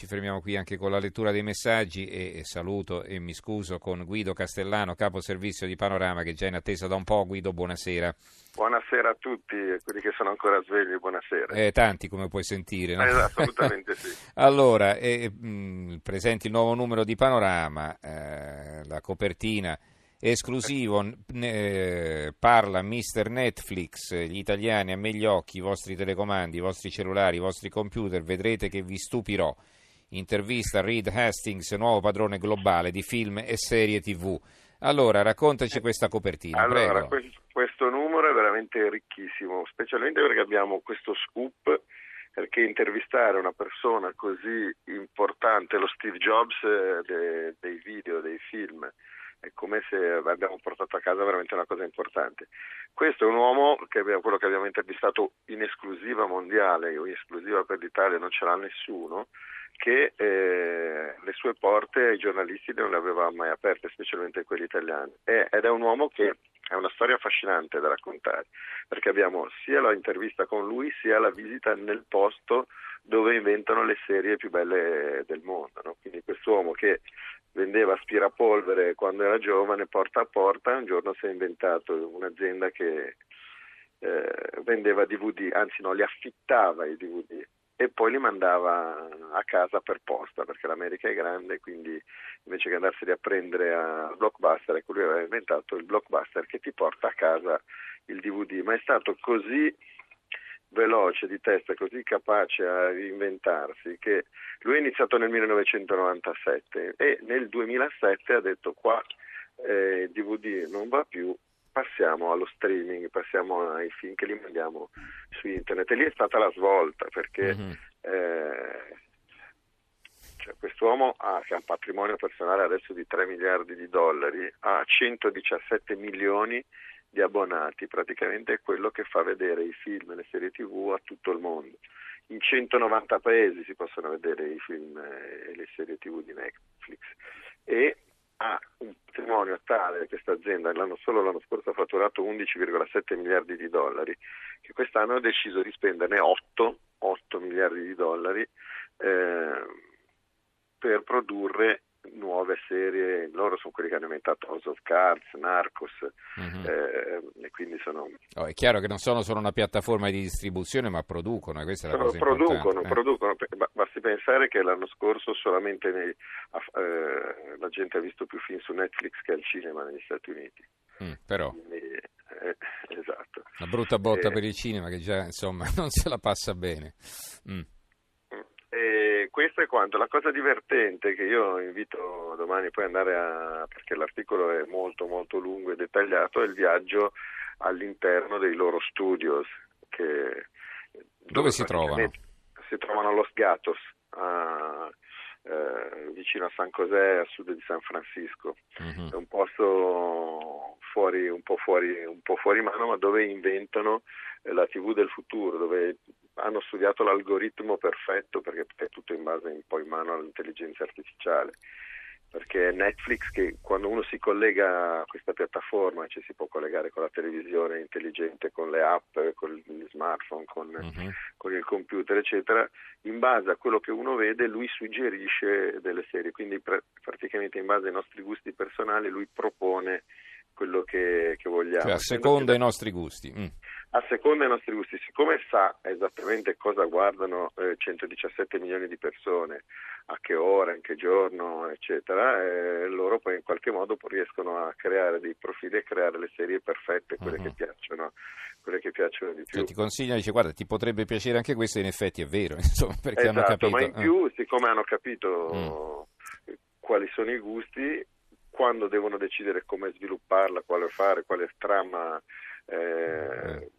Ci fermiamo qui anche con la lettura dei messaggi e saluto e mi scuso con Guido Castellano, capo servizio di Panorama, che è già in attesa da un po'. Guido, buonasera. Buonasera a tutti, quelli che sono ancora svegli, buonasera. Eh, tanti, come puoi sentire. No? Eh, assolutamente sì. allora, eh, mh, presenti il nuovo numero di Panorama, eh, la copertina esclusivo, eh, parla Mr. Netflix, gli italiani a me gli occhi, i vostri telecomandi, i vostri cellulari, i vostri computer, vedrete che vi stupirò intervista Reed Hastings, nuovo padrone globale di film e serie tv. Allora, raccontaci questa copertina, allora, questo, questo numero è veramente ricchissimo, specialmente perché abbiamo questo scoop perché intervistare una persona così importante, lo Steve Jobs eh, de, dei video, dei film, è come se abbiamo portato a casa veramente una cosa importante. Questo è un uomo, che quello che abbiamo intervistato in esclusiva mondiale, in esclusiva per l'Italia, non ce l'ha nessuno, che eh, le sue porte ai giornalisti non le aveva mai aperte, specialmente quelli italiani. E, ed è un uomo che è una storia affascinante da raccontare, perché abbiamo sia l'intervista con lui, sia la visita nel posto dove inventano le serie più belle del mondo. No? Quindi quest'uomo che vendeva aspirapolvere quando era giovane, porta a porta, un giorno si è inventato un'azienda che eh, vendeva DVD, anzi no, li affittava i DVD e poi li mandava a casa per posta perché l'America è grande quindi invece che andarseli a prendere a Blockbuster ecco lui aveva inventato il Blockbuster che ti porta a casa il DVD ma è stato così veloce di testa, così capace a reinventarsi che lui è iniziato nel 1997 e nel 2007 ha detto qua eh, DVD non va più passiamo allo streaming, passiamo ai film che li mandiamo su internet. E lì è stata la svolta perché mm-hmm. eh, cioè, quest'uomo ha, che ha un patrimonio personale adesso di 3 miliardi di dollari, ha 117 milioni di abbonati, praticamente è quello che fa vedere i film e le serie tv a tutto il mondo. In 190 paesi si possono vedere i film e le serie tv di Netflix e ha un patrimonio tale questa azienda, l'anno solo l'anno scorso ha fatturato 11,7 miliardi di dollari, che quest'anno ha deciso di spenderne 8, 8 miliardi di dollari eh, per produrre nuove serie, loro sono quelli che hanno inventato House of Cards, Narcos, uh-huh. eh, e quindi sono... Oh, è chiaro che non sono solo una piattaforma di distribuzione, ma producono, questa è la cosa producono, eh. producono, basti pensare che l'anno scorso solamente nei, eh, la gente ha visto più film su Netflix che al cinema negli Stati Uniti. Mm, però... Quindi, eh, esatto. Una brutta botta eh, per il cinema che già insomma non se la passa bene. Mm quanto. La cosa divertente che io invito domani poi andare a, perché l'articolo è molto molto lungo e dettagliato, è il viaggio all'interno dei loro studios. Che, dove, dove si trovano? Si trovano a Los Gatos, a, eh, vicino a San José, a sud di San Francisco. Uh-huh. È un posto fuori, un, po fuori, un po' fuori mano, ma dove inventano la TV del futuro, dove hanno studiato l'algoritmo perfetto perché è tutto in base un po' in mano all'intelligenza artificiale perché Netflix che quando uno si collega a questa piattaforma ci si può collegare con la televisione intelligente, con le app, con gli smartphone, con, uh-huh. con, il computer eccetera, in base a quello che uno vede lui suggerisce delle serie, quindi pr- praticamente in base ai nostri gusti personali lui propone quello che, che vogliamo. Cioè, a seconda dei nostri gusti. Mm a seconda dei nostri gusti, siccome sa esattamente cosa guardano eh, 117 milioni di persone, a che ora, in che giorno, eccetera, eh, loro poi in qualche modo riescono a creare dei profili e creare le serie perfette, quelle uh-huh. che piacciono quelle che piacciono di più. Cioè, ti consigliano, dice guarda ti potrebbe piacere anche questo in effetti è vero, insomma, perché esatto, hanno capito. ma in più, eh. siccome hanno capito mm. quali sono i gusti, quando devono decidere come svilupparla, quale fare, quale trama eh,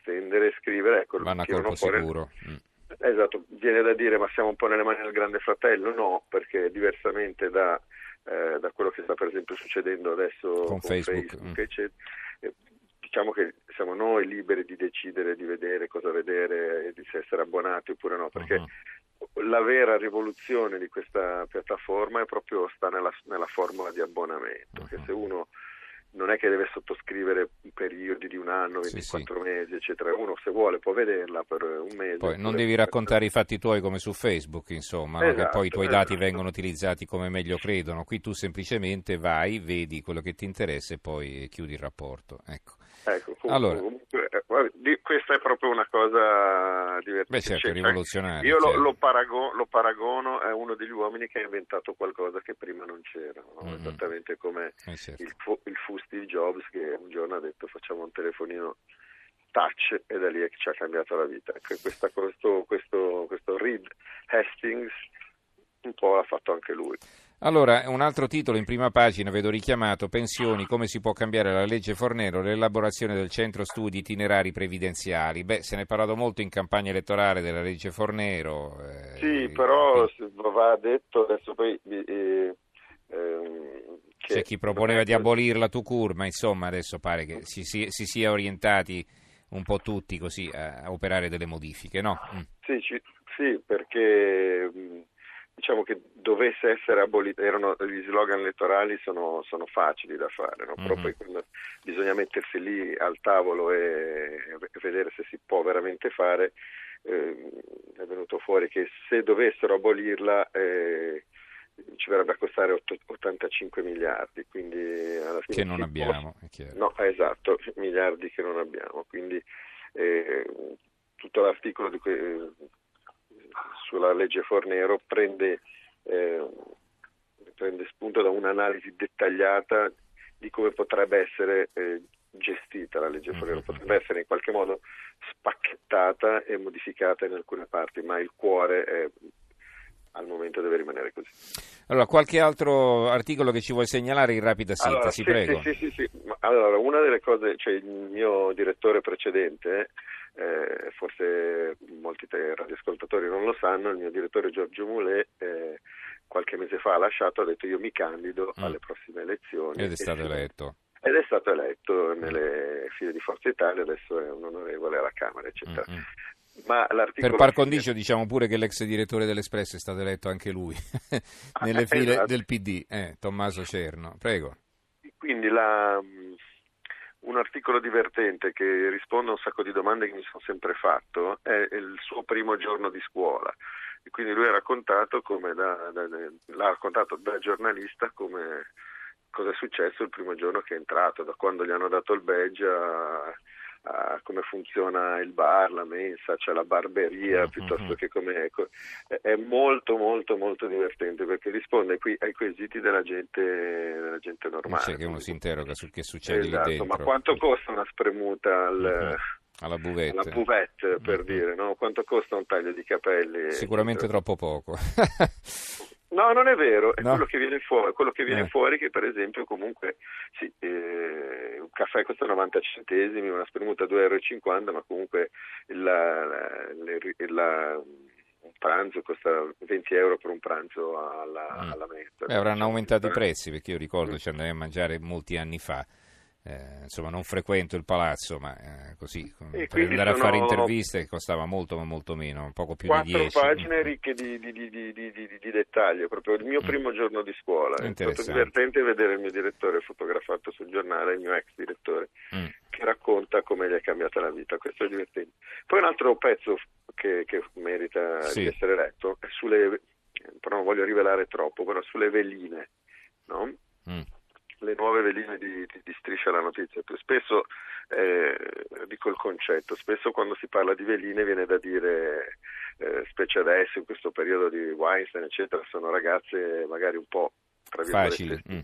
stendere e scrivere. Ecco, Vanno a colpo sicuro. Mm. Esatto, viene da dire ma siamo un po' nelle mani del grande fratello? No, perché diversamente da, eh, da quello che sta per esempio succedendo adesso con, con Facebook, Facebook mm. eh, diciamo che siamo noi liberi di decidere di vedere cosa vedere e di essere abbonati oppure no, perché uh-huh. La vera rivoluzione di questa piattaforma è proprio sta nella, nella formula di abbonamento, uh-huh. che se uno non è che deve sottoscrivere periodi di un anno, 24 sì, mesi, eccetera. Uno se vuole può vederla per un mese. Poi non devi raccontare i fatti tuoi come su Facebook, insomma, esatto, no? che poi i tuoi esatto. dati vengono utilizzati come meglio credono. Qui tu semplicemente vai, vedi quello che ti interessa e poi chiudi il rapporto. Ecco. Ecco, comunque, allora. comunque, eh, questa è proprio una cosa divertente. Beh, certo, rivoluzionaria. Io certo. lo, lo, paragono, lo, paragono, a uno degli uomini che ha inventato qualcosa che prima non c'era, no? mm-hmm. esattamente come eh, certo. il, fu, il fu Steve Jobs che un giorno ha detto facciamo un telefonino touch e da lì è che ci ha cambiato la vita. Ecco, questa, questo, questo, questo Reed Hastings un po' l'ha fatto anche lui. Allora, un altro titolo in prima pagina, vedo richiamato, pensioni, come si può cambiare la legge Fornero, l'elaborazione del centro studi itinerari previdenziali. Beh, se ne è parlato molto in campagna elettorale della legge Fornero. Eh, sì, però va detto adesso poi... Eh, ehm, C'è chi proponeva di abolirla tu cur, ma insomma adesso pare che si, si, si sia orientati un po' tutti così a, a operare delle modifiche, no? Mm. Sì, ci, sì, perché diciamo che dovesse essere abolito, erano, gli slogan elettorali sono, sono facili da fare, no? però mm-hmm. poi bisogna mettersi lì al tavolo e, e vedere se si può veramente fare, eh, è venuto fuori che se dovessero abolirla eh, ci verrebbe a costare 8, 85 miliardi, quindi alla fine che non abbiamo, può... no, esatto, miliardi che non abbiamo, quindi eh, tutto l'articolo di que sulla legge Fornero prende, eh, prende spunto da un'analisi dettagliata di come potrebbe essere eh, gestita la legge Fornero, mm-hmm. potrebbe essere in qualche modo spacchettata e modificata in alcune parti, ma il cuore è, al momento deve rimanere così. Allora, qualche altro articolo che ci vuoi segnalare in rapida sintesi, allora, sì, prego. Sì, sì, sì, sì. Allora, una delle cose, cioè il mio direttore precedente eh, forse molti radioascoltatori non lo sanno, il mio direttore Giorgio Moulet eh, qualche mese fa ha lasciato, ha detto io mi candido mm. alle prossime elezioni. Ed è stato eletto. Ed è stato eletto nelle file di Forza Italia, adesso è un onorevole alla Camera, eccetera. Mm-hmm. Ma per par condicio diciamo pure che l'ex direttore dell'Espresso è stato eletto anche lui nelle file esatto. del PD, eh, Tommaso Cerno. Prego. Quindi la, un articolo divertente che risponde a un sacco di domande che mi sono sempre fatto è il suo primo giorno di scuola. E quindi lui ha raccontato, da, da, l'ha raccontato da giornalista come cosa è successo il primo giorno che è entrato, da quando gli hanno dato il badge a, a come funziona il bar, la mensa, cioè la barberia, mm-hmm. piuttosto che come ecco, è molto molto molto divertente perché risponde ai, ai quesiti della gente, della gente normale. C'è che uno si interroga sul che succede esatto, lì dentro. Ma quanto costa una spremuta al, mm-hmm. alla buvette, alla buvette per mm-hmm. dire, no? quanto costa un taglio di capelli? Sicuramente troppo poco. No, non è vero, è no. quello che viene fuori, quello che viene eh. fuori che per esempio comunque sì, eh, un caffè costa 90 centesimi, una spremuta 2,50 euro, ma comunque la, la, la, un pranzo costa 20 euro per un pranzo alla, mm. alla mensa. Beh, avranno aumentato i prezzi perché io ricordo mm. ci andai a mangiare molti anni fa eh, insomma non frequento il palazzo, ma eh, così per andare a fare interviste costava molto ma molto meno, poco più di 10. Quattro pagine ricche di, di, di, di, dettagli, proprio il mio mm. primo giorno di scuola. È stato divertente vedere il mio direttore fotografato sul giornale, il mio ex direttore, mm. che racconta come gli è cambiata la vita. Questo è divertente. Poi un altro pezzo che, che merita sì. di essere letto è sulle, però non voglio rivelare troppo, però sulle veline, no? Mm le nuove veline di, di, di Striscia la Notizia. Spesso, eh, dico il concetto, spesso quando si parla di veline viene da dire, eh, specie adesso, in questo periodo di Weinstein, eccetera, sono ragazze magari un po' tra Facili. Mm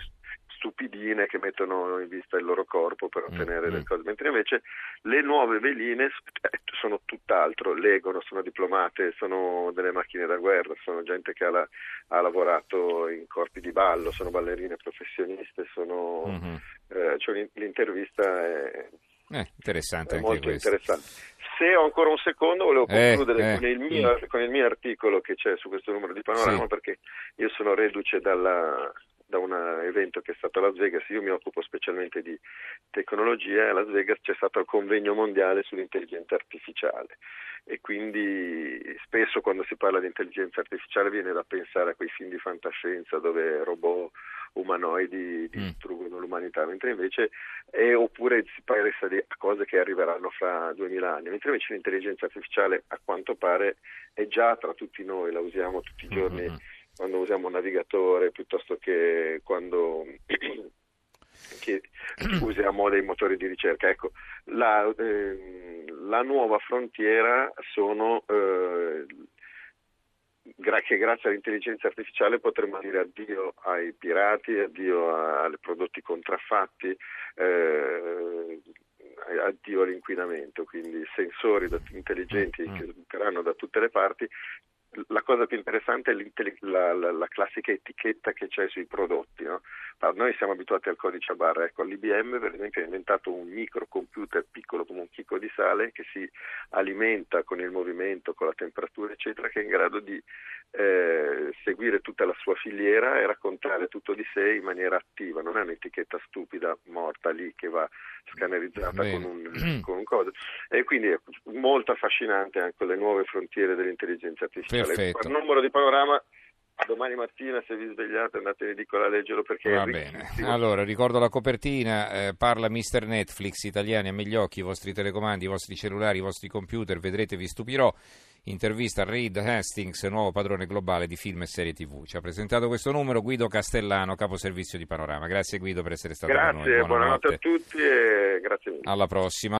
stupidine che mettono in vista il loro corpo per ottenere mm, delle cose, mentre invece le nuove veline eh, sono tutt'altro, leggono, sono diplomate, sono delle macchine da guerra, sono gente che ha, la, ha lavorato in corpi di ballo, sono ballerine professioniste, sono, mm-hmm. eh, cioè l'intervista è, eh, interessante è molto questo. interessante. Se ho ancora un secondo, volevo eh, concludere eh, con, il mio, mm. con, il mio, articolo che c'è su questo numero di panorama, sì. perché io sono reduce dalla, da un evento che è stato a Las Vegas, io mi occupo specialmente di tecnologia a Las Vegas c'è stato il convegno mondiale sull'intelligenza artificiale e quindi spesso quando si parla di intelligenza artificiale viene da pensare a quei film di fantascienza dove robot umanoidi mm. distruggono mm. l'umanità, mentre invece è, oppure si pensa a cose che arriveranno fra 2000 anni, mentre invece l'intelligenza artificiale a quanto pare è già tra tutti noi, la usiamo tutti i giorni mm-hmm. Quando usiamo un navigatore piuttosto che quando che usiamo dei motori di ricerca. Ecco, la, eh, la nuova frontiera sono eh, che grazie all'intelligenza artificiale potremo dire addio ai pirati, addio ai prodotti contraffatti, eh, addio all'inquinamento, quindi sensori intelligenti mm. che sboccheranno da tutte le parti la cosa più interessante è la, la, la, classica etichetta che c'è sui prodotti. No? Noi siamo abituati al codice a barra, ecco, l'IBM per esempio ha inventato un microcomputer piccolo come un chicco di sale che si alimenta con il movimento, con la temperatura eccetera, che è in grado di eh, seguire tutta la sua filiera e raccontare tutto di sé in maniera attiva, non è un'etichetta stupida morta lì che va scannerizzata con un, con un, codice. E quindi è molto affascinante anche le nuove frontiere dell'intelligenza artificiale. Perfetto. Il numero di panorama domani mattina se vi svegliate andate in edicola a leggerlo perché Va bene. Allora, ricordo la copertina, eh, parla Mister Netflix, italiani a me gli occhi, i vostri telecomandi, i vostri cellulari, i vostri computer, vedrete vi stupirò. Intervista a Reed Hastings, nuovo padrone globale di film e serie TV. Ci ha presentato questo numero Guido Castellano, capo servizio di Panorama. Grazie Guido per essere stato grazie, con noi. Buonanotte. buonanotte a tutti e grazie mille. Alla prossima.